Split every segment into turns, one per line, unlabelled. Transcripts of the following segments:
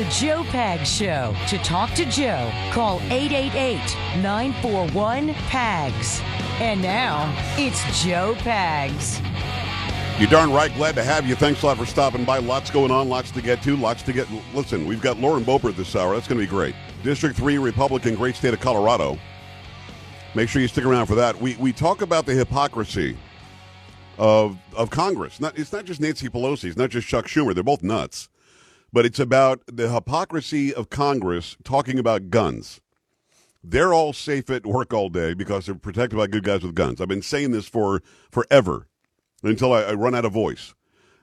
the Joe Pag Show. To talk to Joe, call 888 941 PAGS. And now, it's Joe Pags.
You're darn right. Glad to have you. Thanks a lot for stopping by. Lots going on, lots to get to, lots to get. Listen, we've got Lauren Boebert this hour. That's going to be great. District 3 Republican, great state of Colorado. Make sure you stick around for that. We, we talk about the hypocrisy of, of Congress. Not, it's not just Nancy Pelosi, it's not just Chuck Schumer. They're both nuts. But it's about the hypocrisy of Congress talking about guns. They're all safe at work all day because they're protected by good guys with guns. I've been saying this for forever until I, I run out of voice.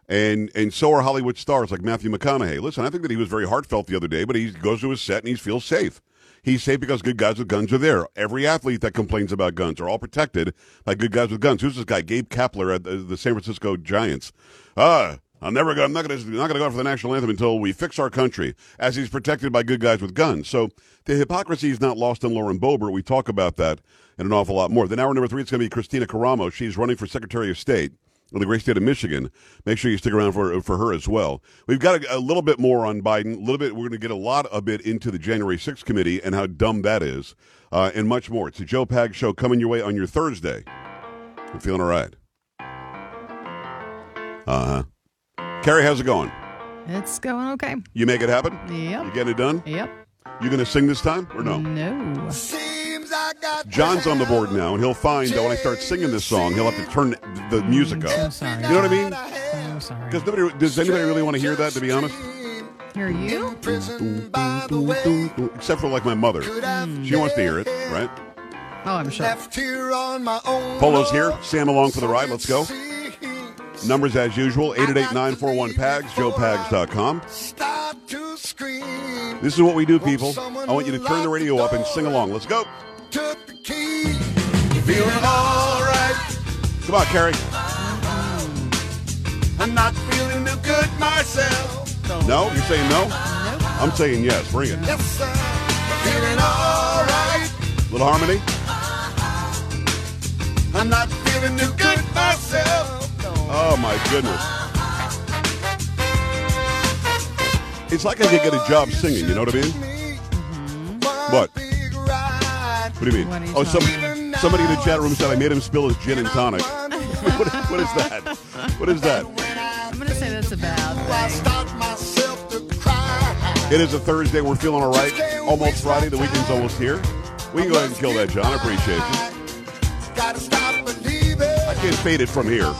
And and so are Hollywood stars like Matthew McConaughey. Listen, I think that he was very heartfelt the other day, but he goes to his set and he feels safe. He's safe because good guys with guns are there. Every athlete that complains about guns are all protected by good guys with guns. Who's this guy? Gabe Kapler at the, the San Francisco Giants. Ah, I'm never going. I'm not going to. Not going to go for the national anthem until we fix our country, as he's protected by good guys with guns. So the hypocrisy is not lost on Lauren Boebert. We talk about that and an awful lot more. Then hour number three, it's going to be Kristina Karamo. She's running for Secretary of State in the great state of Michigan. Make sure you stick around for for her as well. We've got a, a little bit more on Biden. A little bit. We're going to get a lot a bit into the January 6th committee and how dumb that is, uh, and much more. It's the Joe Pag Show coming your way on your Thursday. I'm feeling all right. Uh huh. Carrie, how's it going?
It's going okay.
You make it happen?
Yep.
You get it done?
Yep.
You going to sing this time or no?
No. Seems I got.
John's on the board now, and he'll find that when I start singing this song, he'll have to turn the music up.
So
up.
sorry.
You know what I mean?
So sorry.
Because nobody, does anybody really want to hear that? To be honest,
Hear you?
except for like my mother, hmm. she wants to hear it, right?
Oh, I'm sure.
Polo's here. Sam along for the ride. Let's go. Numbers as usual 888-941-PAGS, joepags.com. This is what we do, people. I want you to turn the radio up and sing along. Let's go.
Feeling all right.
Come on, Carrie.
I'm not feeling too good myself.
No? You're saying no? I'm saying yes. Bring it.
Yes, sir. Feeling all right.
Little harmony?
I'm not feeling too good myself.
Oh, my goodness. It's like I could get a job singing, you know what I mean? Mm-hmm. What?
Big ride.
What do you mean?
What are you
Oh, some,
talking
somebody in the chat room said I made him spill his gin and tonic. what, what is that? What is that?
I'm going to say that's a bad thing.
start myself to cry.
It is a Thursday. We're feeling all right. Almost Friday. The weekend's almost here. We can go ahead and kill that, John. I appreciate you.
Gotta stop believing.
I can't fade it from here.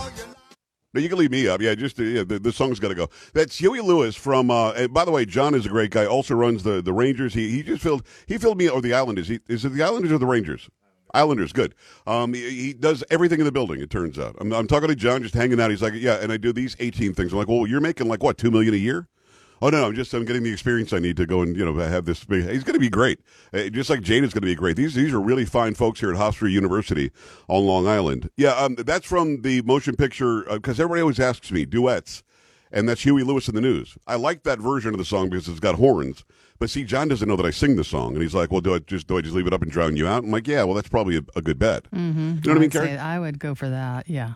No, you can leave me up. Yeah, just yeah, the, the song's got to go. That's Huey Lewis from. Uh, by the way, John is a great guy. Also runs the the Rangers. He he just filled he filled me or the Islanders. He, is it the Islanders or the Rangers? Islanders, good. Um, he, he does everything in the building. It turns out. I'm, I'm talking to John, just hanging out. He's like, yeah, and I do these 18 things. I'm like, well, you're making like what two million a year? Oh no, I'm just I'm getting the experience I need to go and you know have this. He's going to be great, uh, just like Jane is going to be great. These these are really fine folks here at Hofstra University on Long Island. Yeah, um, that's from the motion picture because everybody always asks me duets, and that's Huey Lewis and the News. I like that version of the song because it's got horns. But see, John doesn't know that I sing the song, and he's like, "Well, do I just do I just leave it up and drown you out?" I'm like, "Yeah, well, that's probably a, a good bet." Mm-hmm. You know what I mean, Carrie?
I would go for that. Yeah.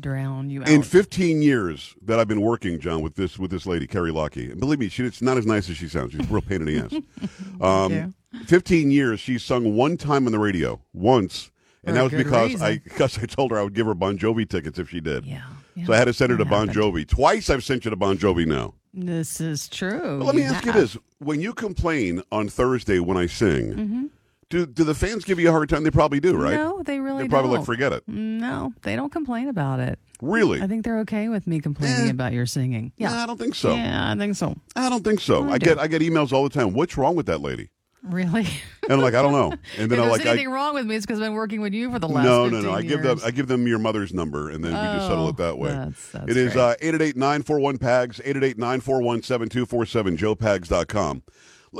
Drown you out.
In 15 years that I've been working, John, with this with this lady, Carrie Lockie, and believe me, she, it's not as nice as she sounds. She's a real pain in the ass. Um,
you.
15 years, she sung one time on the radio, once, and
For
that was because
reason.
I because I told her I would give her Bon Jovi tickets if she did.
yeah.
So I had to send her to Bon
happened.
Jovi. Twice I've sent you to Bon Jovi now.
This is true.
But let me
You
ask you this: When you complain on Thursday when I sing,
Mm-hmm.
Do do the fans give you a hard time? They probably do, right?
No, they really
They're probably
don't.
like, forget it.
No, they don't complain about it.
Really?
I think they're okay with me complaining
Eh.
about your singing. Yeah.
Nah, I don't think so.
Yeah, I think so.
I don't think so.
I
I get I get emails all the time. What's wrong with that lady?
Really?
And I'm like, I don't know. And then I'm
there's
like, I,
anything wrong with me, it's because I've been working with you for the last
no, no, no. I give them. I give them your mother's number, and then we just settle
Oh,
it that way.
that's- that's
it is uh, 888-941-PAGS, 888-941-7247, joepags.com. L-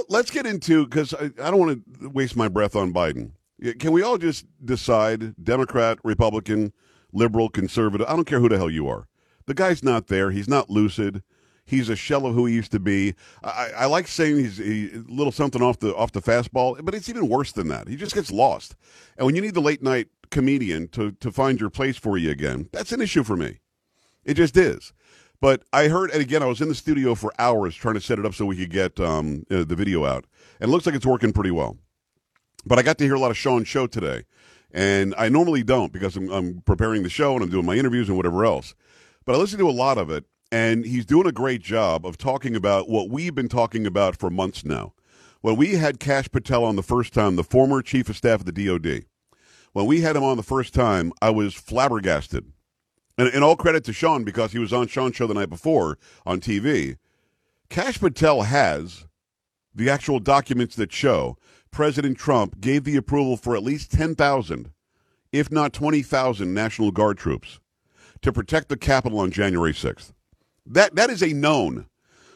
let's get into, because I, I don't want to waste my breath on Biden. Can we all just decide, Democrat, Republican, liberal, conservative, I don't care who the hell you are. The guy's not there. He's not lucid. He's a shell of who he used to be. I, I like saying he's he, a little something off the off the fastball, but it's even worse than that. He just gets lost. And when you need the late night comedian to to find your place for you again, that's an issue for me. It just is. But I heard, and again, I was in the studio for hours trying to set it up so we could get um, uh, the video out, and it looks like it's working pretty well. But I got to hear a lot of Sean's show today, and I normally don't because I'm, I'm preparing the show and I'm doing my interviews and whatever else. But I listened to a lot of it, and he's doing a great job of talking about what we've been talking about for months now. When we had Kash Patel on the first time, the former chief of staff of the DOD, when we had him on the first time, I was flabbergasted. And, and all credit to Sean because he was on Sean's show the night before on TV. Kash Patel has the actual documents that show President Trump gave the approval for at least 10,000, if not 20,000 National Guard troops to protect the Capitol on January 6th. That That is a known.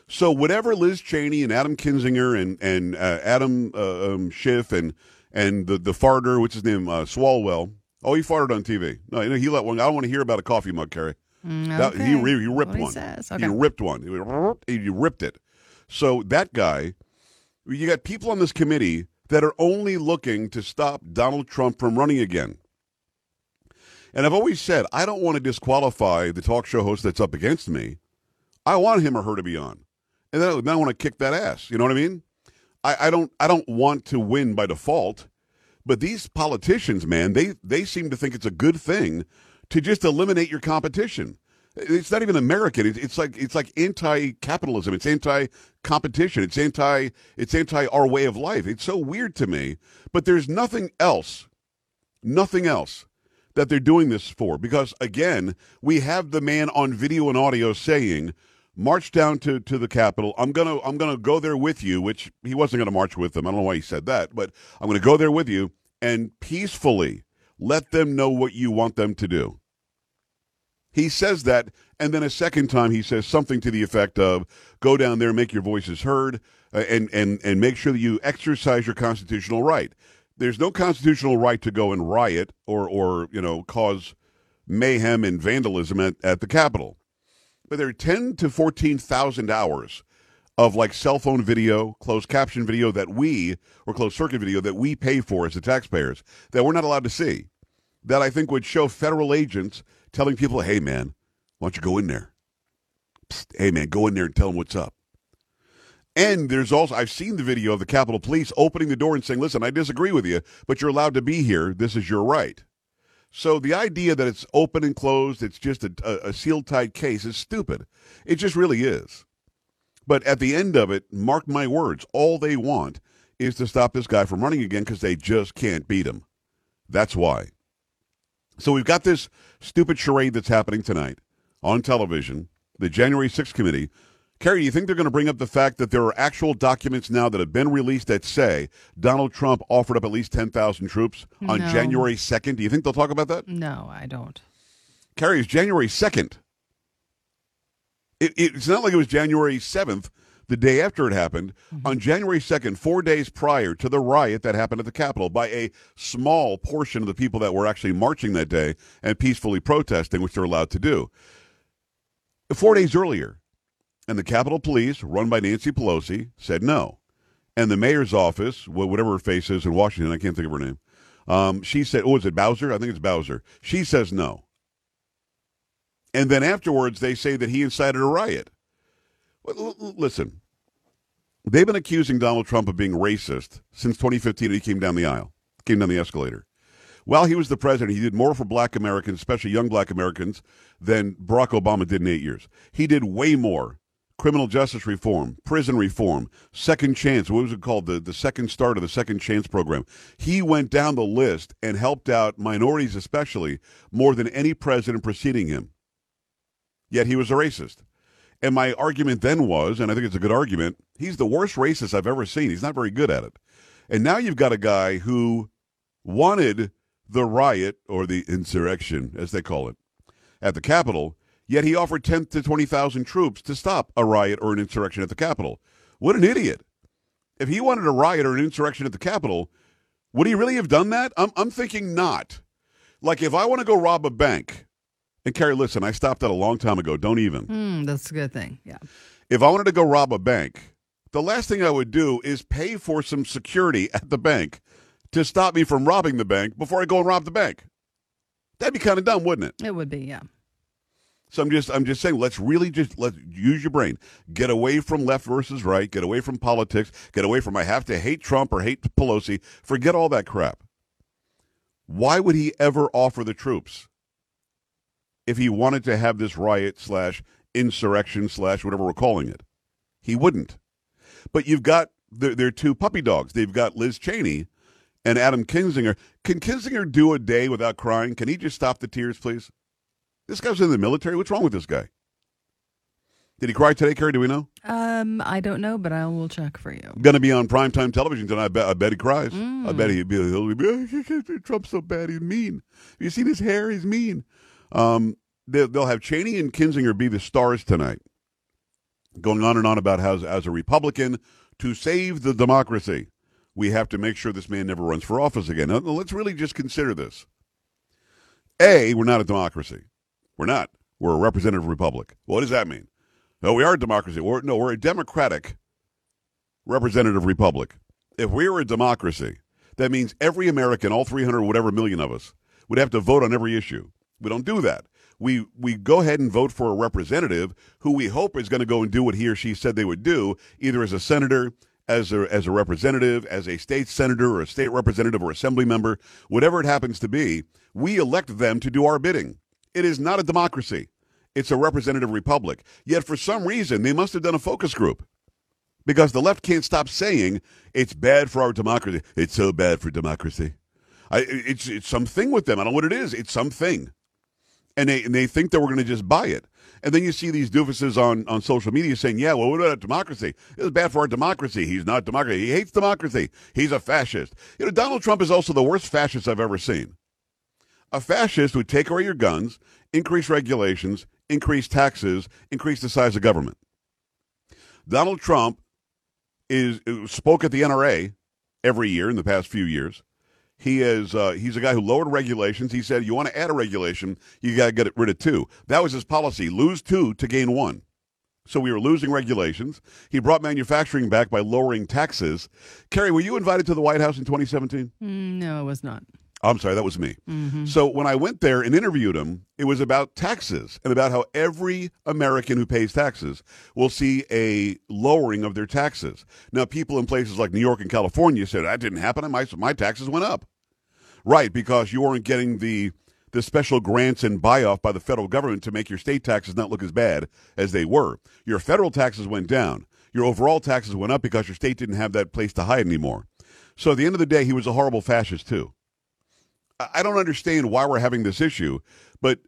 So whatever Liz Cheney and Adam Kinzinger and, and uh, Adam uh, um, Schiff and, and the, the farter, what's his name, uh, Swalwell, oh, he farted on TV. No, you know, he let one. I don't want to hear about a coffee mug, Carrie. Mm, that- he,
okay.
he, he ripped
he
one.
says.
He ripped one. He, went, he ripped it. So that guy, you got people on this committee that are only looking to stop Donald Trump from running again. And I've always said I don't want to disqualify the talk show host that's up against me. I want him or her to be on, and then, then I want to kick that ass. You know what I mean? I, I don't. I don't want to win by default. But these politicians, man, they they seem to think it's a good thing to just eliminate your competition. It's not even American. It's, it's like it's like anti-capitalism. It's anti-competition. It's anti it's anti our way of life. It's so weird to me. But there's nothing else, nothing else that they're doing this for. Because again, we have the man on video and audio saying, "March down to, to the Capitol. I'm gonna I'm gonna go there with you." Which he wasn't gonna march with them. I don't know why he said that, but I'm gonna go there with you and peacefully let them know what you want them to do. He says that, and then a second time he says something to the effect of, "Go down there, make your voices heard, uh, and and and make sure that you exercise your constitutional right." There's no constitutional right to go and riot or or you know cause mayhem and vandalism at, at the Capitol, but there are ten to fourteen thousand hours of like cell phone video, closed caption video that we or closed circuit video that we pay for as the taxpayers that we're not allowed to see. That I think would show federal agents telling people, "Hey, man, why don't you go in there? Psst, hey, man, go in there and tell them what's up." And there's also I've seen the video of the Capitol Police opening the door and saying, "Listen, I disagree with you, but you're allowed to be here. This is your right." So the idea that it's open and closed, it's just a, a, a sealed tight case, is stupid. It just really is. But at the end of it, mark my words, all they want is to stop this guy from running again because they just can't beat him. That's why. So we've got this stupid charade that's happening tonight on television, the January 6th committee. Carrie, do you think they're going to bring up the fact that there are actual documents now that have been released that say Donald Trump offered up at least 10,000 troops on
No.
January 2nd? Do you think they'll talk about that?
No, I don't.
Carrie, it's January 2nd. It, it's not like it was January 7th, the day after it happened. On January 2nd, four days prior to the riot that happened at the Capitol by a small portion of the people that were actually marching that day and peacefully protesting, which they're allowed to do. Four days earlier, and the Capitol Police, run by Nancy Pelosi, said no. And the mayor's office, whatever her face is in Washington, I can't think of her name, um, she said, oh, is it Bowser? I think it's Bowser. She says no. And then afterwards, they say that he incited a riot. Well, l- listen, they've been accusing Donald Trump of being racist since 2015 when he came down the aisle, came down the escalator. While he was the president, he did more for black Americans, especially young black Americans, than Barack Obama did in eight years. He did way more criminal justice reform, prison reform, second chance, what was it called? The, the second start of the second chance program. He went down the list and helped out minorities, especially, more than any president preceding him. Yet he was a racist. And my argument then was, and I think it's a good argument, he's the worst racist I've ever seen. He's not very good at it. And now you've got a guy who wanted the riot or the insurrection, as they call it, at the Capitol, yet he offered 10 to 20,000 troops to stop a riot or an insurrection at the Capitol. What an idiot. If he wanted a riot or an insurrection at the Capitol, would he really have done that? I'm, I'm thinking not. Like if I want to go rob a bank, and Carrie, listen, I stopped that a long time ago. Don't even.
Hmm, that's a good thing. Yeah.
If I wanted to go rob a bank, the last thing I would do is pay for some security at the bank to stop me from robbing the bank before I go and rob the bank. That'd be kind of dumb, wouldn't it?
It would be, yeah.
So I'm just I'm just saying let's really just let use your brain. Get away from left versus right, get away from politics, get away from I have to hate Trump or hate Pelosi. Forget all that crap. Why would he ever offer the troops if he wanted to have this riot slash insurrection slash whatever we're calling it? He wouldn't. But you've got their, their two puppy dogs. They've got Liz Cheney and Adam Kinzinger. Can Kinzinger do a day without crying? Can he just stop the tears, please? This guy's in the military. What's wrong with this guy? Did he cry today, Carrie? Do we know?
Um, I don't know, but I will check for you.
Going to be on primetime television tonight. I bet, I bet he cries. I bet he'll be, he'll be Trump's so bad. He's mean. Have you seen his hair? He's mean. Um, they, they'll have Cheney and Kinzinger be the stars tonight, going on and on about how, as a Republican, to save the democracy, we have to make sure this man never runs for office again. Now, let's really just consider this. A, we're not a democracy. We're not. We're a representative republic. What does that mean? No, we are a democracy. We're, no, we're a democratic representative republic. If we were a democracy, that means every American, all 300 whatever million of us, would have to vote on every issue. We don't do that. We we go ahead and vote for a representative who we hope is going to go and do what he or she said they would do, either as a senator, as a as a representative, as a state senator or a state representative or assembly member, whatever it happens to be. We elect them to do our bidding. It is not a democracy. It's a representative republic. Yet for some reason they must have done a focus group because the left can't stop saying it's bad for our democracy. It's so bad for democracy. I, it's it's something with them. I don't know what it is. It's something, and they and they think that we're going to just buy it. And then you see these doofuses on, on social media saying, "Yeah, well, what about democracy? It's bad for our democracy. He's not democracy. He hates democracy. He's a fascist." You know, Donald Trump is also the worst fascist I've ever seen. A fascist would take away your guns, increase regulations, increase taxes, increase the size of government. Donald Trump is uh, spoke at the NRA every year in the past few years. He is uh, he's a guy who lowered regulations. He said you want to add a regulation, you got to get rid of two. That was his policy: lose two to gain one. So we were losing regulations. He brought manufacturing back by lowering taxes. Carrie, were you invited to the White House in 2017?
Mm, no, it was not.
I'm sorry, that was me. Mm-hmm. So when I went there and interviewed him, it was about taxes and about how every American who pays taxes will see a lowering of their taxes. Now, people in places like New York and California said that didn't happen. My my taxes went up, right? Because you weren't getting the the special grants and buy off by the federal government to make your state taxes not look as bad as they were. Your federal taxes went down. Your overall taxes went up because your state didn't have that place to hide anymore. So at the end of the day, he was a horrible fascist too. I don't understand why we're having this issue, but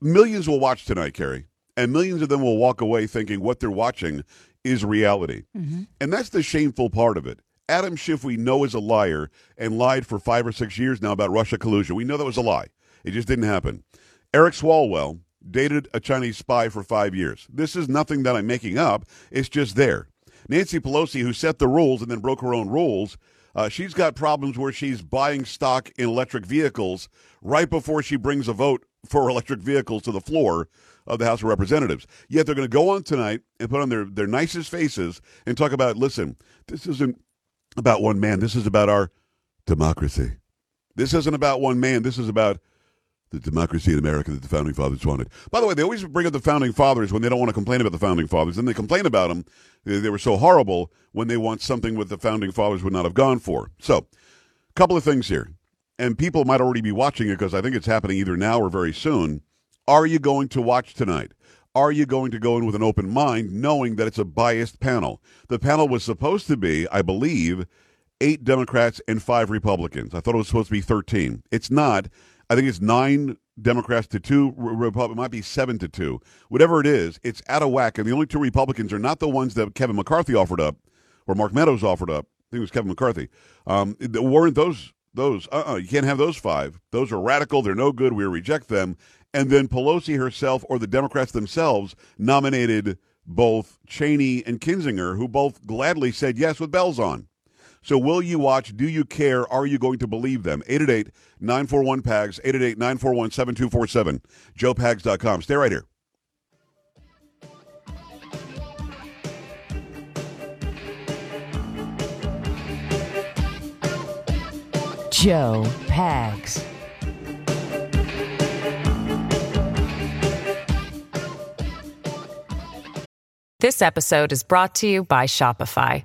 millions will watch tonight, Carrie, and millions of them will walk away thinking what they're watching is reality. Mm-hmm. And that's the shameful part of it. Adam Schiff, we know, is a liar and lied for five or six years now about Russia collusion. We know that was a lie. It just didn't happen. Eric Swalwell dated a Chinese spy for five years. This is nothing that I'm making up, it's just there. Nancy Pelosi, who set the rules and then broke her own rules, uh, she's got problems where she's buying stock in electric vehicles right before she brings a vote for electric vehicles to the floor of the House of Representatives. Yet they're going to go on tonight and put on their, their nicest faces and talk about listen, this isn't about one man. This is about our democracy. This isn't about one man. This is about the democracy in America that the founding fathers wanted. By the way, they always bring up the founding fathers when they don't want to complain about the founding fathers. Then they complain about them. They were so horrible when they want something what the founding fathers would not have gone for. So, a couple of things here. And people might already be watching it because I think it's happening either now or very soon. Are you going to watch tonight? Are you going to go in with an open mind, knowing that it's a biased panel? The panel was supposed to be, I believe, eight Democrats and five Republicans. I thought it was supposed to be 13. It's not. I think it's nine Democrats to two Republicans. Might be seven to two. Whatever it is, it's out of whack. And the only two Republicans are not the ones that Kevin McCarthy offered up or Mark Meadows offered up. I think it was Kevin McCarthy. Um, weren't those those? Uh, uh you can't have those five. Those are radical. They're no good. We reject them. And then Pelosi herself or the Democrats themselves nominated both Cheney and Kinzinger, who both gladly said yes with bells on. So will you watch? Do you care? Are you going to believe them? 888 941 PAGS, 888 941 7247, joepags.com. Stay right here.
Joe Pags.
This episode is brought to you by Shopify.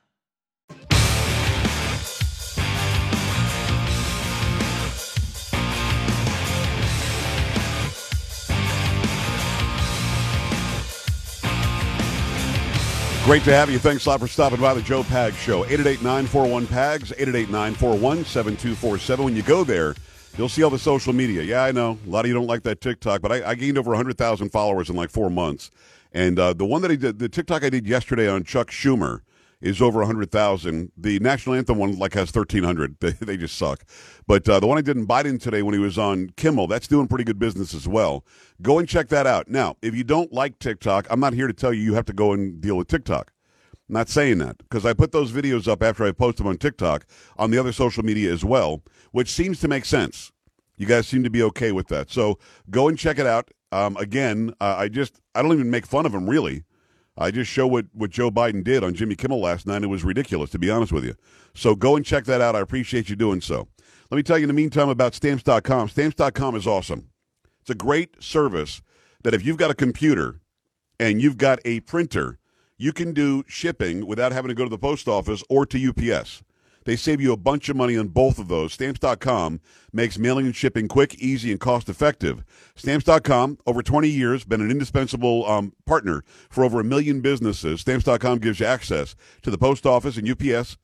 Great to have you. Thanks a lot for stopping by the Joe Pags Show. 888-941-PAGS, 888-941-7247. When you go there, you'll see all the social media. Yeah, I know. A lot of you don't like that TikTok, but I, I gained over 100,000 followers in like four months. And uh, the one that I did, the TikTok I did yesterday on Chuck Schumer is over 100,000. The national anthem one like has 1,300. They, they just suck. But uh, the one I did in Biden today when he was on Kimmel, that's doing pretty good business as well. Go and check that out. Now, if you don't like TikTok, I'm not here to tell you you have to go and deal with TikTok. I'm not saying that because I put those videos up after I post them on TikTok on the other social media as well, which seems to make sense. You guys seem to be okay with that. So go and check it out. Um, again, uh, I just, I don't even make fun of him really. I just show what, what Joe Biden did on Jimmy Kimmel last night. It was ridiculous, to be honest with you. So go and check that out. I appreciate you doing so. Let me tell you in the meantime about stamps.com. Stamps.com is awesome. It's a great service that if you've got a computer and you've got a printer, you can do shipping without having to go to the post office or to UPS. They save you a bunch of money on both of those. Stamps.com makes mailing and shipping quick, easy, and cost effective. Stamps.com, over 20 years, been an indispensable um, partner for over a million businesses. Stamps.com gives you access to the post office and UPS.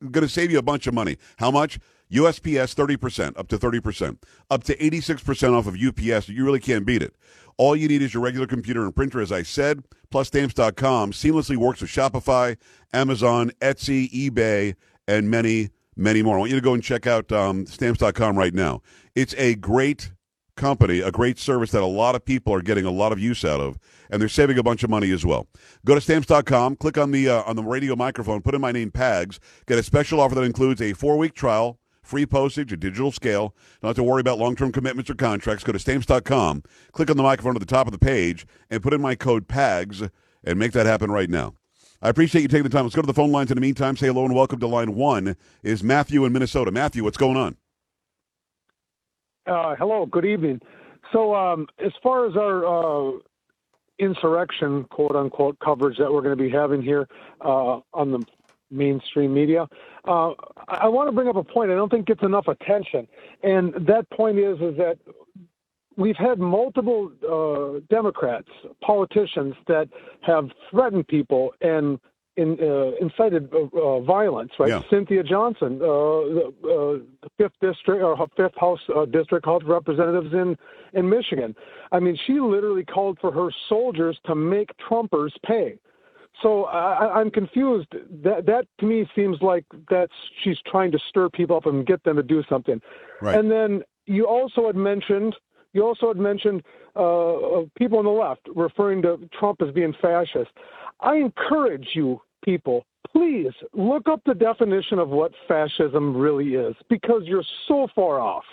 Going to save you a bunch of money. How much? USPS 30%, up to 30%, up to 86% off of UPS. You really can't beat it. All you need is your regular computer and printer, as I said. Plus, stamps.com seamlessly works with Shopify, Amazon, Etsy, eBay, and many, many more. I want you to go and check out um, stamps.com right now. It's a great company, a great service that a lot of people are getting a lot of use out of, and they're saving a bunch of money as well. Go to stamps.com, click on the uh, on the radio microphone, put in my name, Pags, get a special offer that includes a four week trial free postage, a digital scale. Don't have to worry about long term commitments or contracts. Go to stamps.com, click on the microphone at the top of the page, and put in my code PAGS and make that happen right now. I appreciate you taking the time. Let's go to the phone lines in the meantime. Say hello and welcome to line one is Matthew in Minnesota. Matthew, what's going on?
Uh, hello, good evening. So, um, as far as our uh, insurrection, quote unquote, coverage that we're going to be having here uh, on the mainstream media, uh, I want to bring up a point I don't think gets enough attention, and that point is is that we've had multiple uh, Democrats, politicians that have threatened people and in, uh, incited uh, uh, violence, right?
Yeah.
Cynthia Johnson, uh, the, uh, fifth district or fifth House uh, District House Representatives in in Michigan. I mean, she literally called for her soldiers to make Trumpers pay. So I, I'm confused. That that to me seems like that's she's trying to stir people up and get them to do something.
Right.
And then you also had mentioned you also had mentioned uh, people on the left referring to Trump as being fascist. I encourage you people, please look up the definition of what fascism really is because you're so far off.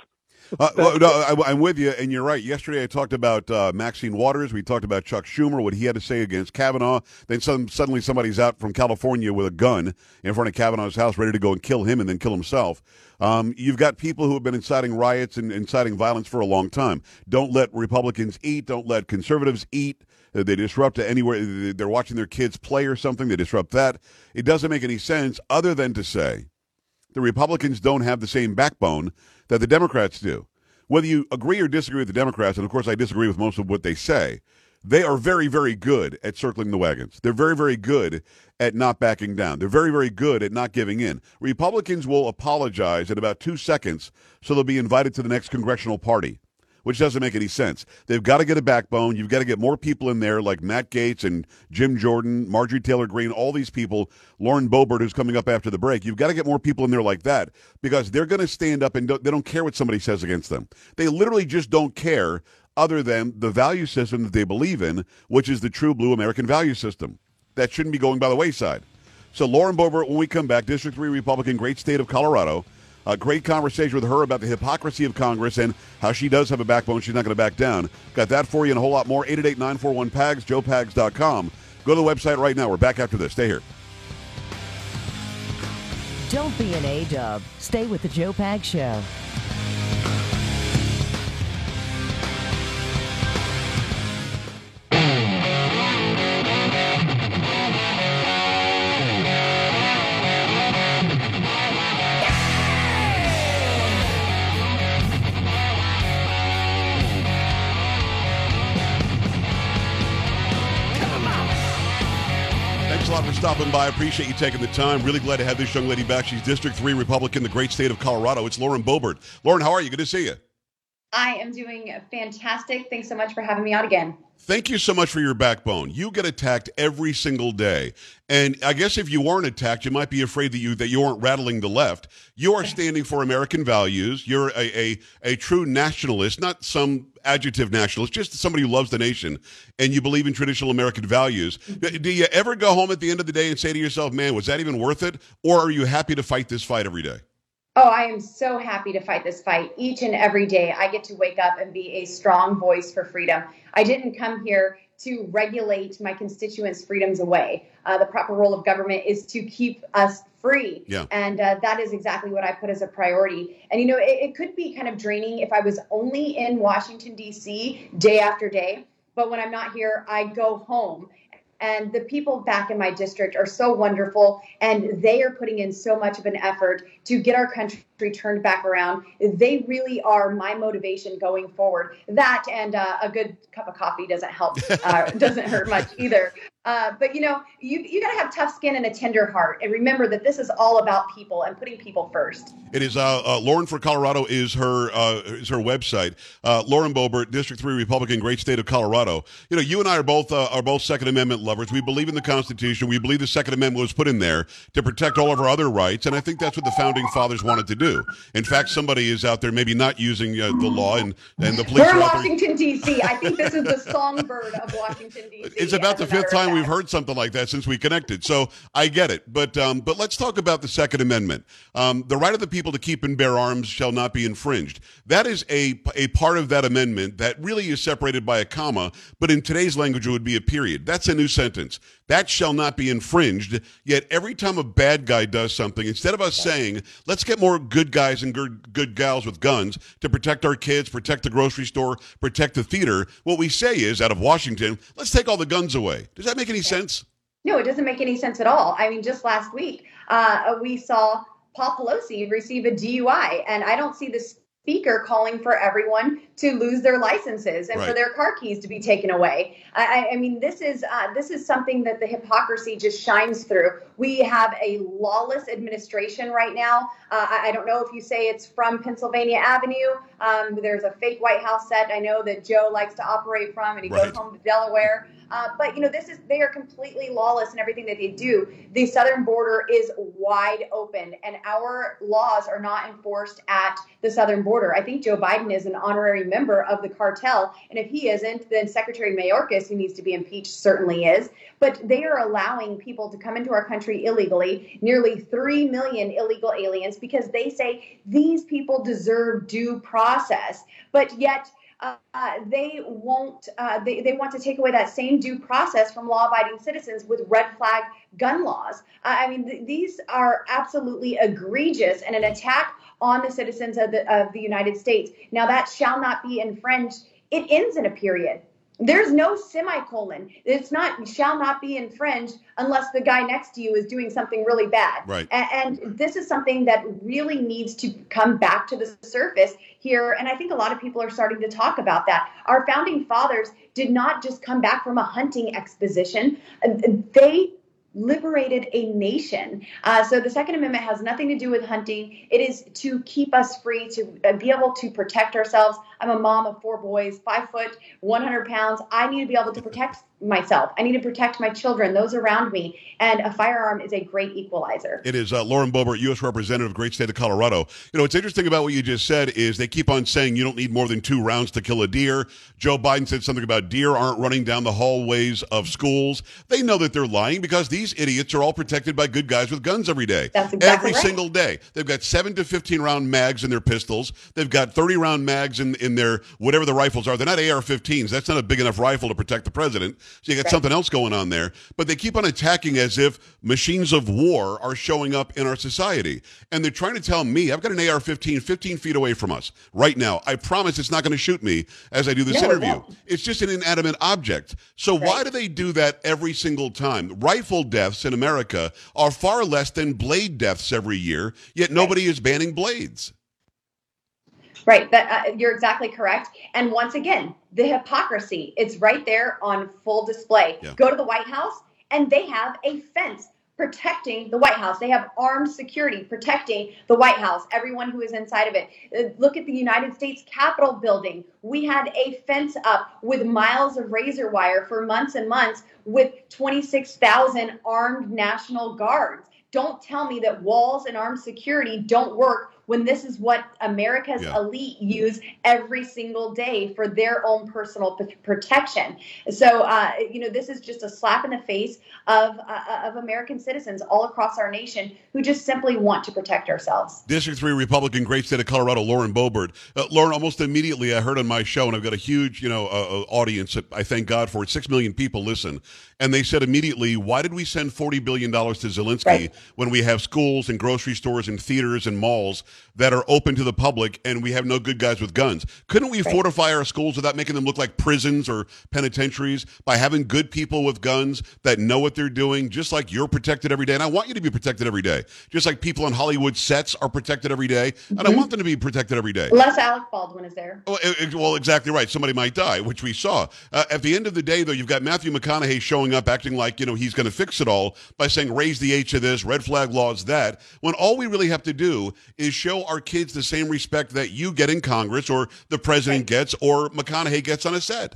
Uh, well, no, I, I'm with you, and you're right. Yesterday, I talked about uh, Maxine Waters. We talked about Chuck Schumer, what he had to say against Kavanaugh. Then some, suddenly, somebody's out from California with a gun in front of Kavanaugh's house, ready to go and kill him and then kill himself. Um, you've got people who have been inciting riots and inciting violence for a long time. Don't let Republicans eat. Don't let conservatives eat. Uh, They disrupt anywhere. They're watching their kids play or something. They disrupt that. It doesn't make any sense other than to say the Republicans don't have the same backbone that the Democrats do. Whether you agree or disagree with the Democrats, and of course I disagree with most of what they say, they are very, very good at circling the wagons. They're very, very good at not backing down. They're very, very good at not giving in. Republicans will apologize in about two seconds, so they'll be invited to the next congressional party, which doesn't make any sense. They've got to get a backbone. You've got to get more people in there like Matt Gaetz and Jim Jordan, Marjorie Taylor Greene, all these people, Lauren Boebert, who's coming up after the break. You've got to get more people in there like that because they're going to stand up and don't, they don't care what somebody says against them. They literally just don't care other than the value system that they believe in, which is the true blue American value system. That shouldn't be going by the wayside. So Lauren Boebert, when we come back, District 3 Republican, great state of Colorado. A great conversation with her about the hypocrisy of Congress and how she does have a backbone. She's not going to back down. Got that for you and a whole lot more. 888-941-PAGS, joepags.com. Go to the website right now. We're back after this. Stay here.
Don't be an A-dub. Stay with the Joe Pag Show.
Stopping by. Appreciate you taking the time. Really glad to have this young lady back. She's District 3 Republican, the great state of Colorado. It's Lauren Boebert. Lauren, how are you? Good to see you.
I am doing fantastic. Thanks so much for having me out again.
Thank you so much for your backbone. You get attacked every single day. And I guess if you weren't attacked, you might be afraid that you that you aren't rattling the left. You are standing for American values. You're a, a, a true nationalist, not some adjective nationalist, just somebody who loves the nation and you believe in traditional American values. Mm-hmm. Do you ever go home at the end of the day and say to yourself, man, was that even worth it? Or are you happy to fight this fight every day?
Oh, I am so happy to fight this fight each and every day. I get to wake up and be a strong voice for freedom. I didn't come here to regulate my constituents' freedoms away. Uh, the proper role of government is to keep us free.
Yeah.
And uh, that is exactly what I put as a priority. And, you know, it, it could be kind of draining if I was only in Washington, D.C. day after day. But when I'm not here, I go home and the people back in my district are so wonderful and they are putting in so much of an effort to get our country turned back around they really are my motivation going forward that and uh, a good cup of coffee doesn't help uh, doesn't hurt much either uh, but you know you, you got to have tough skin and a tender heart and remember that this is all about people and putting people first
It is uh, uh, Lauren for Colorado is her uh, is her website. Uh, Lauren Boebert, District Three Republican, great state of Colorado. You know, you and I are both uh, are both Second Amendment lovers. We believe in the Constitution. We believe the Second Amendment was put in there to protect all of our other rights, and I think that's what the founding fathers wanted to do. In fact, somebody is out there maybe not using uh, the law, and and the police.
we're
are out there-
washington d.c i think this is the songbird of washington d.c
It's about the
as a matter
fifth time we've heard something like that since we connected. So I get it, but um, but let's talk about the Second Amendment. Um, the right of the people to keep and bear arms shall not be infringed. That is a a part of that amendment that really is separated by a comma, but in today's language it would be a period. That's a new sentence. That shall not be infringed. Yet every time a bad guy does something, instead of us saying, "Let's get more good guys and good good gals with guns to protect our kids, protect the grocery store, protect the theater," what we say is, out of Washington, let's take all the guns away. Does that make any sense?
No, it doesn't make any sense at all. I mean, just last week, uh, we saw Paul Pelosi receive a DUI, and I don't see the speaker calling for everyone to lose their licenses and for their car keys to be taken away. I, I- I mean, this is uh, this is something that the hypocrisy just shines through. We have a lawless administration right now. Uh, I, I don't know if you say it's from Pennsylvania Avenue. Um, there's a fake White House set I know that Joe likes to operate from, and he
Right.
goes home to Delaware. Uh, but you know, this is they are completely lawless in everything that they do. The southern border is wide open, and our laws are not enforced at the southern border. I think Joe Biden is an honorary member of the cartel, and if he isn't, then Secretary Mayorkas, who needs to be impeached, certainly is. But they are allowing people to come into our country illegally, nearly three million illegal aliens, because they say these people deserve due process. But yet uh, they won't uh, they, they want to take away that same due process from law-abiding citizens with red flag gun laws. Uh, i mean th- these are absolutely egregious and an attack on the citizens of the, of the united states. Now that shall not be infringed. It ends in a period There's no semicolon. It's not shall not be infringed unless the guy next to you is doing something really bad.
Right.
A- And, this is something that really needs to come back to the surface here. And I think a lot of people are starting to talk about that. Our founding fathers did not just come back from a hunting exposition. They liberated a nation. Uh, so the Second Amendment has nothing to do with hunting. It is to keep us free, to uh, be able to protect ourselves. I'm a mom of four boys, five foot, 100 pounds. I need to be able to protect myself. I need to protect my children, those around me. And a firearm is a great equalizer.
It is uh, Lauren Boebert, U.S. Representative, of great state of Colorado. You know, what's interesting about what you just said is they keep on saying you don't need more than two rounds to kill a deer. Joe Biden said something about deer aren't running down the hallways of schools. They know that they're lying because these idiots are all protected by good guys with guns every day.
That's exactly
every
right.
single day. They've got seven to 15 round mags in their pistols. They've got 30 round mags in, in their whatever the rifles are. They're not AR 15s. That's not a big enough rifle to protect the president. So you got
Right.
something else going on there. But they keep on attacking as if machines of war are showing up in our society. And they're trying to tell me, I've got an AR 15 15 feet away from us right now. I promise it's not going to shoot me as I do this
No,
interview.
won't.
It's just an inanimate object. So why do they do that every single time? Rifle deaths in America are far less than blade deaths every year, yet nobody is banning blades.
Right. That uh, you're exactly correct. And once again, the hypocrisy it's right there on full display.
Yeah.
Go to the White House and they have a fence protecting the White House. They have armed security protecting the White House, everyone who is inside of it. Uh, Look at the United States Capitol building. We had a fence up with miles of razor wire for months and months with 26,000 armed National Guards. Don't tell me that walls and armed security don't work when this is what America's
Yeah.
elite use every single day for their own personal p- protection. So, uh, you know, this is just a slap in the face of uh, of American citizens all across our nation who just simply want to protect ourselves.
District 3 Republican, great state of Colorado, Lauren Boebert. Uh, Lauren, almost immediately I heard on my show, and I've got a huge, you know, uh, uh, audience. that I thank God for it. Six million people listen. And they said immediately, why did we send $40 billion to Zelensky
Right.
when we have schools and grocery stores and theaters and malls that are open to the public and we have no good guys with guns? Couldn't we
Right.
fortify our schools without making them look like prisons or penitentiaries by having good people with guns that know what they're doing, just like you're protected every day? And I want you to be protected every day, just like people on Hollywood sets are protected every day. And I want them to be protected every day.
Unless Alec Baldwin is there.
Well, well, exactly right. Somebody might die, which we saw. Uh, at the end of the day, though, you've got Matthew McConaughey showing up acting like, you know, he's going to fix it all by saying, raise the H of this, red flag laws that, when all we really have to do is show our kids the same respect that you get in Congress or the president gets or McConaughey gets on a set.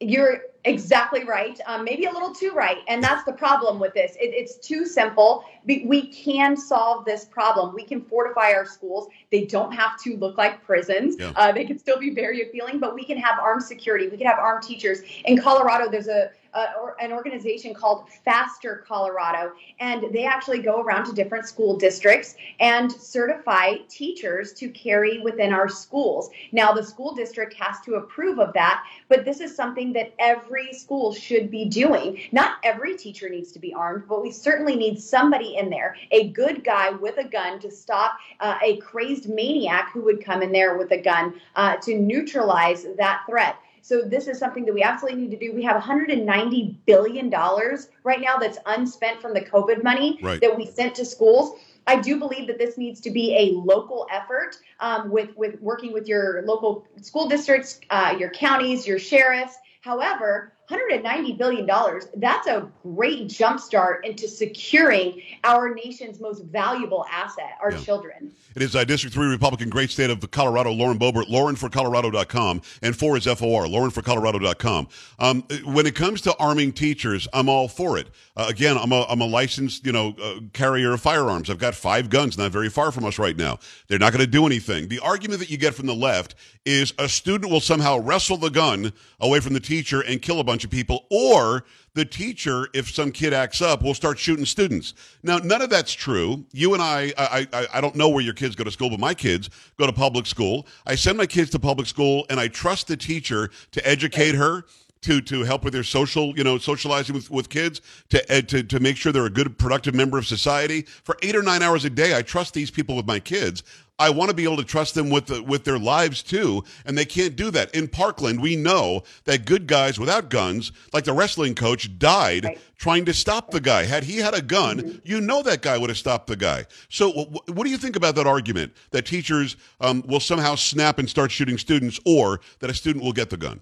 You're exactly right. Um, maybe a little too right. And that's the problem with this. It, it's too simple. We can solve this problem. We can fortify our schools. They don't have to look like prisons.
Yeah.
Uh, they can still be very appealing, but we can have armed security. We can have armed teachers. In Colorado, there's a, or, an organization called Faster Colorado, and they actually go around to different school districts and certify teachers to carry within our schools. Now, the school district has to approve of that, but this is something that every school should be doing. Not every teacher needs to be armed, but we certainly need somebody in there, a good guy with a gun to stop uh, a crazed maniac who would come in there with a gun uh, to neutralize that threat. So this is something that we absolutely need to do. We have 190 billion dollars right now that's unspent from the COVID money
Right.
that we sent to schools. I do believe that this needs to be a local effort um, with with working with your local school districts, uh, your counties, your sheriffs. However, 190 billion dollars that's a great jumpstart into securing our nation's most valuable asset, our
Yeah.
children.
It is uh, District 3 Republican, great state of Colorado, Lauren Boebert, laurenforcolorado.com, and 4 is FOR, laurenforcolorado.com. Um, when it comes to arming teachers, I'm all for it. Uh, again, I'm a, I'm a licensed, you know, uh, carrier of firearms. I've got five guns not very far from us right now. They're not going to do anything. The argument that you get from the left is a student will somehow wrestle the gun away from the teacher and kill a bunch of people, or the teacher, if some kid acts up, will start shooting students. Now, none of that's true. You and I, I, I, I don't know where your kids go to school, but my kids go to public school. I send my kids to public school, and I trust the teacher to educate her. To, to help with their social, you know, socializing with, with kids, to, ed, to to make sure they're a good, productive member of society. For eight or nine hours a day, I trust these people with my kids. I want to be able to trust them with the, with their lives too, and they can't do that. In Parkland, we know that good guys without guns, like the wrestling coach, died
Right.
trying to stop the guy. Had he had a gun, you know that guy would have stopped the guy. So, wh- wh- what do you think about that argument that teachers um, will somehow snap and start shooting students, or that a student will get the gun?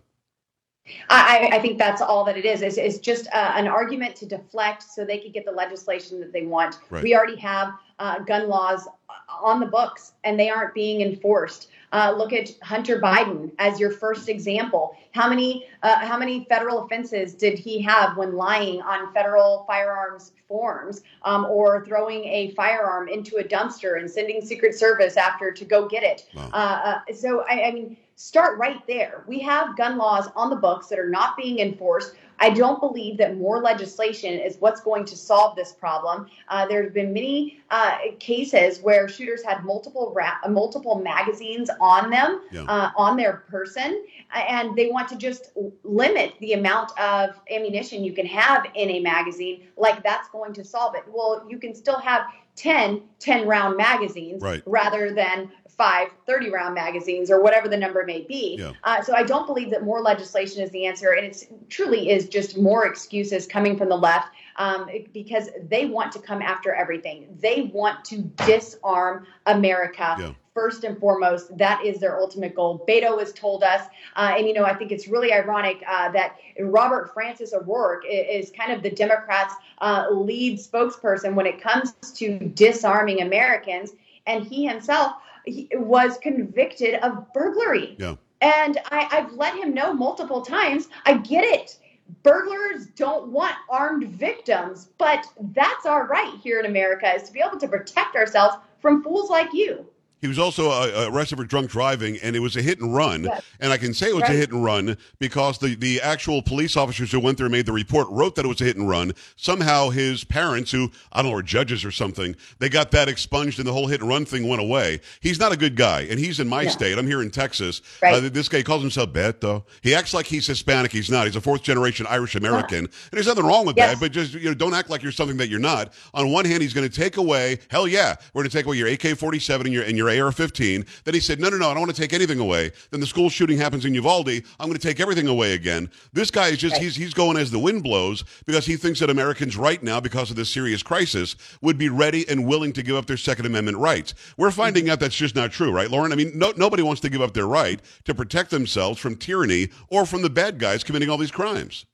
I, I I think that's all that it is. Is, is just uh, an argument to deflect so they could get the legislation that they want.
Right.
We already have uh, gun laws on the books, and they aren't being enforced. Uh, look at Hunter Biden as your first example. How many uh, how many federal offenses did he have when lying on federal firearms forms, um, or throwing a firearm into a dumpster and sending Secret Service after to go get it?
Wow.
Uh, uh, so I, I mean, start right there. We have gun laws on the books that are not being enforced. I don't believe that more legislation is what's going to solve this problem. Uh, there have been many uh, cases where shooters had multiple ra- multiple magazines on them,
Yeah.
uh, on their person, and they want to just limit the amount of ammunition you can have in a magazine. Like that's going to solve it. Well, you can still have 10 10 round magazines
Right.
rather than five 30 round magazines or whatever the number may be.
Yeah.
Uh, so I don't believe that more legislation is the answer. And it's truly is just more excuses coming from the left um, because they want to come after everything. They want to disarm America.
Yeah.
First and foremost, that is their ultimate goal. Beto has told us, uh, and you know, I think it's really ironic uh, that Robert Francis O'Rourke i- is kind of the Democrats' uh, lead spokesperson when it comes to disarming Americans, and he himself he was convicted of burglary.
Yeah.
And I, I've let him know multiple times. I get it. Burglars don't want armed victims, but that's our right here in America is to be able to protect ourselves from fools like you.
He was also uh, arrested for drunk driving, and it was a hit and run.
Yes.
And I can say it was a hit and run because the, the actual police officers who went there and made the report wrote that it was a hit and run. Somehow his parents, who I don't know, were judges or something, they got that expunged, and the whole hit and run thing went away. He's not a good guy, and he's in my
Yeah.
state. I'm here in Texas.
Right.
Uh, this guy calls himself Beto. He acts like he's Hispanic. He's not. He's a fourth generation Irish American, and there's nothing wrong with
Yes.
that. But just you know, don't act like you're something that you're not. On one hand, he's going to take away. Hell yeah, we're going to take away your AK-47 and your and your AR-15. Then he said, no, no, no, I don't want to take anything away. Then the school shooting happens in Uvalde. I'm going to take everything away again. This guy is just
Right.
he's he's going as the wind blows because he thinks that Americans right now, because of this serious crisis, would be ready and willing to give up their Second Amendment rights. We're finding out that's just not true, right, Lauren? I mean, no, nobody wants to give up their right to protect themselves from tyranny or from the bad guys committing all these crimes.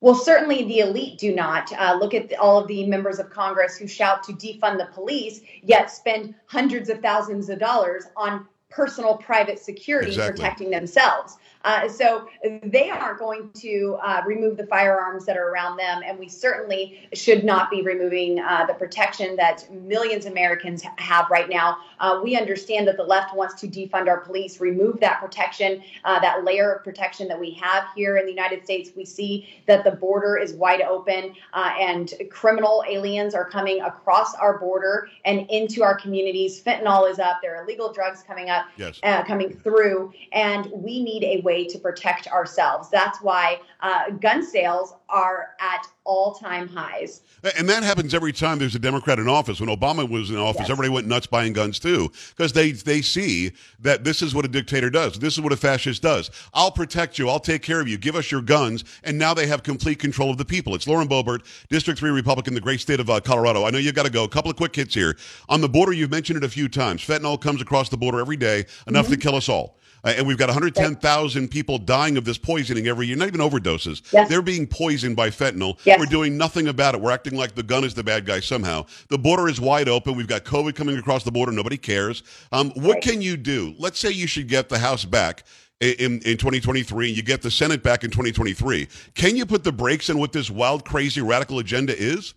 Well, certainly the elite do not. Uh, look at the, all of the members of Congress who shout to defund the police, yet spend hundreds of thousands of dollars on personal private security
Exactly.
protecting themselves. Uh, so they aren't going to uh, remove the firearms that are around them, and we certainly should not be removing uh, the protection that millions of Americans have right now. Uh, we understand that the left wants to defund our police, remove that protection, uh, that layer of protection that we have here in the United States. We see that the border is wide open, uh, and criminal aliens are coming across our border and into our communities. Fentanyl is up. There are illegal drugs coming up
Yes.
uh, coming through, and we need a way to protect ourselves. That's why uh, gun sales are at all-time highs.
And that happens every time there's a Democrat in office. When Obama was in office,
Yes.
everybody went nuts buying guns too, because they they see that this is what a dictator does. This is what a fascist does. I'll protect you. I'll take care of you. Give us your guns, and now they have complete control of the people. It's Lauren Boebert, District Three Republican, the great state of uh, Colorado. I know you've got to go. A couple of quick hits here on the border. You've mentioned it a few times. Fentanyl comes across the border every day, enough to kill us all. Uh, and we've got 110,000 people dying of this poisoning every year, not even overdoses.
Yes.
They're being poisoned by fentanyl.
Yes.
We're doing nothing about it. We're acting like the gun is the bad guy somehow. The border is wide open. We've got COVID coming across the border. Nobody cares. Um, what
Right.
can you do? Let's say you should get the House back in, in 2023 and you get the Senate back in 2023. Can you put the brakes on what this wild, crazy, radical agenda is?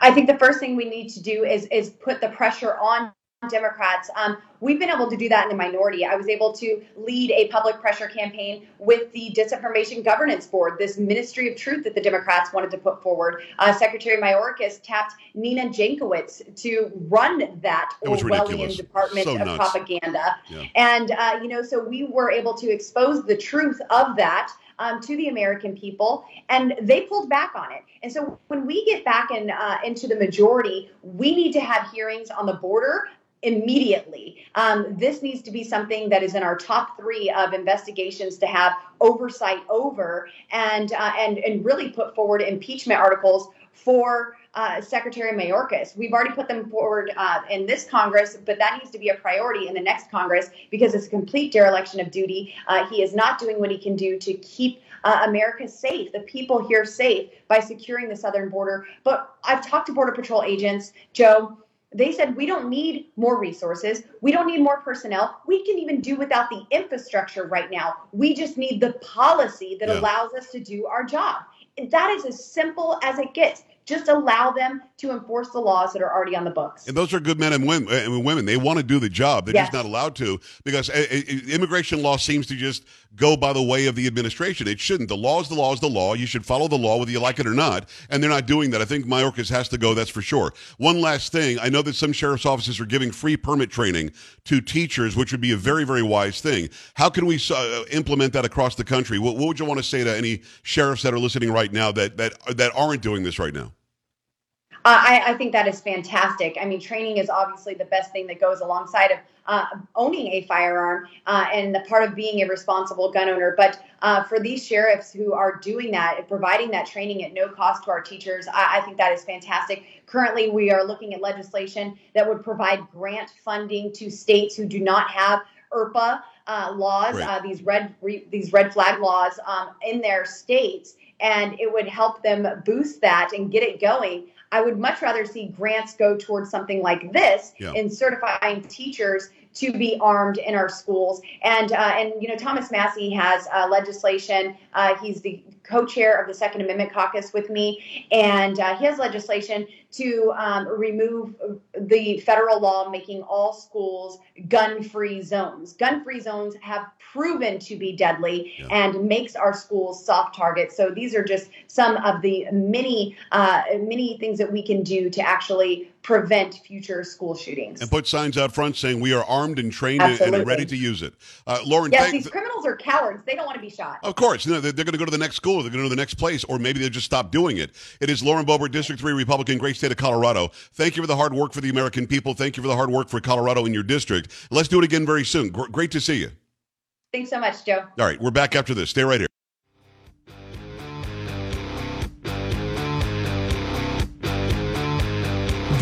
I think the first thing we need to do is is put the pressure on Democrats. Um, we've been able to do that in the minority. I was able to lead a public pressure campaign with the Disinformation Governance Board, this Ministry of Truth that the Democrats wanted to put forward. Uh, Secretary Mayorkas tapped Nina Jankowicz to run that Orwellian. Department
So
of
nuts.
Propaganda.
Yeah.
And, uh, you know, so we were able to expose the truth of that um, to the American people, and they pulled back on it. And so when we get back in, uh, into the majority, we need to have hearings on the border immediately. Um, this needs to be something that is in our top three of investigations to have oversight over, and uh, and and really put forward impeachment articles for uh, Secretary Mayorkas. We've already put them forward uh, in this Congress, but that needs to be a priority in the next Congress because it's a complete dereliction of duty. Uh, he is not doing what he can do to keep uh, America safe, the people here safe by securing the southern border. But I've talked to Border Patrol agents, Joe. They said we don't need more resources. We don't need more personnel. We can even do without the infrastructure right now. We just need the policy that
Yeah.
allows us to do our job. That is as simple as it gets. Just allow them to enforce the laws that are already on the books.
And those are good men and women. And women. They want to do the job. They're just not allowed to because uh, uh, immigration law seems to just go by the way of the administration. It shouldn't. The law is the law is the law. You should follow the law whether you like it or not. And they're not doing that. I think Mayorkas has to go. That's for sure. One last thing. I know that some sheriff's offices are giving free permit training to teachers, which would be a very, very wise thing. How can we uh, implement that across the country? What, what would you want to say to any sheriffs that are listening right now that that that aren't doing this right now?
I, I think that is fantastic. I mean, training is obviously the best thing that goes alongside of uh, owning a firearm uh, and the part of being a responsible gun owner. But uh, for these sheriffs who are doing that, providing that training at no cost to our teachers, I, I think that is fantastic. Currently, we are looking at legislation that would provide grant funding to states who do not have ERPO uh, laws,
Right.
uh, these red re, these red flag laws um, in their states, and it would help them boost that and get it going. I would much rather see grants go towards something like this
Yeah.
in certifying teachers to be armed in our schools. And uh, and you know Thomas Massie has uh, legislation. Uh, he's the co-chair of the Second Amendment Caucus with me, and uh, he has legislation to um, remove the federal law making all schools gun-free zones. Gun-free zones have proven to be deadly
Yeah.
and makes our schools soft targets. So these are just some of the many uh, many things that we can do to actually prevent future school shootings.
and put signs out front saying we are armed and trained and- and
Absolutely.
ready to use it. Uh, Lauren,
yes, these criminals are cowards. They don't want to be shot.
of course, you know, they're, they're going to go to the next school, they're going to go to the next place, or maybe they'll just stop doing it. It is Lauren Boebert, District 3 Republican, great state of Colorado. Thank you for the hard work for the American people. Thank you for the hard work for Colorado in your district. Let's do it again very soon. Gr- great to see you.
Thanks so much, Joe.
All right, we're back after this. Stay right here.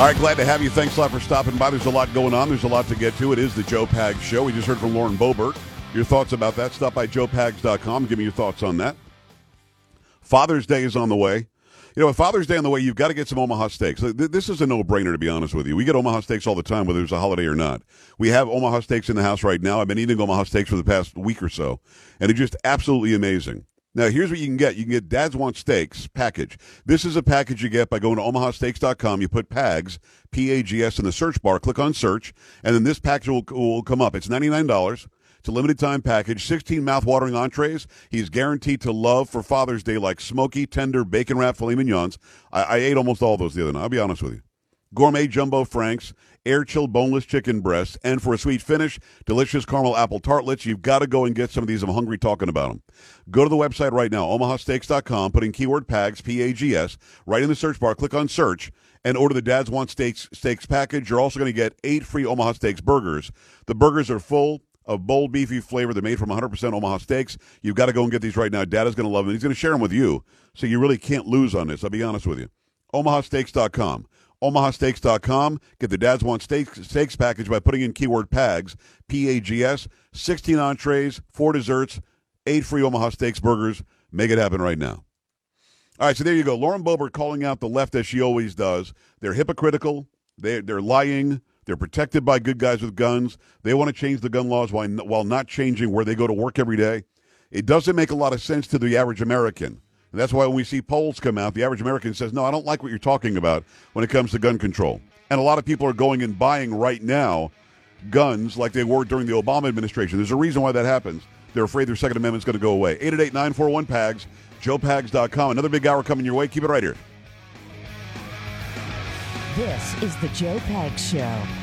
All right, glad to have you. Thanks a lot for stopping by. There's a lot going on. There's a lot to get to. It is the Joe Pags Show. We just heard from Lauren Boebert. Your thoughts about that? Stop by joepags.com. Give me your thoughts on that. Father's Day is on the way. You know, with Father's Day on the way, you've got to get some Omaha steaks. This is a no-brainer, to be honest with you. We get Omaha steaks all the time, whether it's a holiday or not. We have Omaha steaks in the house right now. I've been eating Omaha steaks for the past week or so, and it's just absolutely amazing. Now, here's what you can get. You can get Dad's Want Steaks package. This is a package you get by going to omahasteaks.com. You put PAGS, P-A-G-S, in the search bar. Click on search, and then this package will, will come up. It's $99. It's a limited time package. 16 mouth-watering entrees. He's guaranteed to love for Father's Day, like smoky, tender, bacon wrapped filet mignons. I, I ate almost all those the other night. I'll be honest with you. Gourmet jumbo franks, air chilled boneless chicken breasts, and for a sweet finish, delicious caramel apple tartlets. You've got to go and get some of these. I'm hungry talking about them. Go to the website right now, omahasteaks.com, put in keyword PAGS, P A G S, right in the search bar, click on search, and order the Dad's Want Steaks, steaks package. You're also going to get eight free Omaha Steaks burgers. The burgers are full of bold beefy flavor. They're made from 100% Omaha steaks. You've got to go and get these right now. Dad is going to love them. He's going to share them with you, so you really can't lose on this. I'll be honest with you. omahasteaks.com. omahasteaks.com. Get the Dad's Want Steaks, steaks package by putting in keyword PAGS, P-A-G-S, 16 entrees, four desserts, eight free Omaha Steaks burgers. Make it happen right now. All right, so there you go. Lauren Boebert calling out the left as she always does. They're hypocritical. They're, they're lying. They're protected by good guys with guns. They want to change the gun laws while, while not changing where they go to work every day. It doesn't make a lot of sense to the average American. That's why when we see polls come out, the average American says, No, I don't like what you're talking about when it comes to gun control. And a lot of people are going and buying right now guns like they were during the Obama administration. There's a reason why that happens. They're afraid their Second Amendment's going to go away. 888 941 PAGS, joepags.com. Another big hour coming your way. Keep it right here.
This is the Joe Pags Show.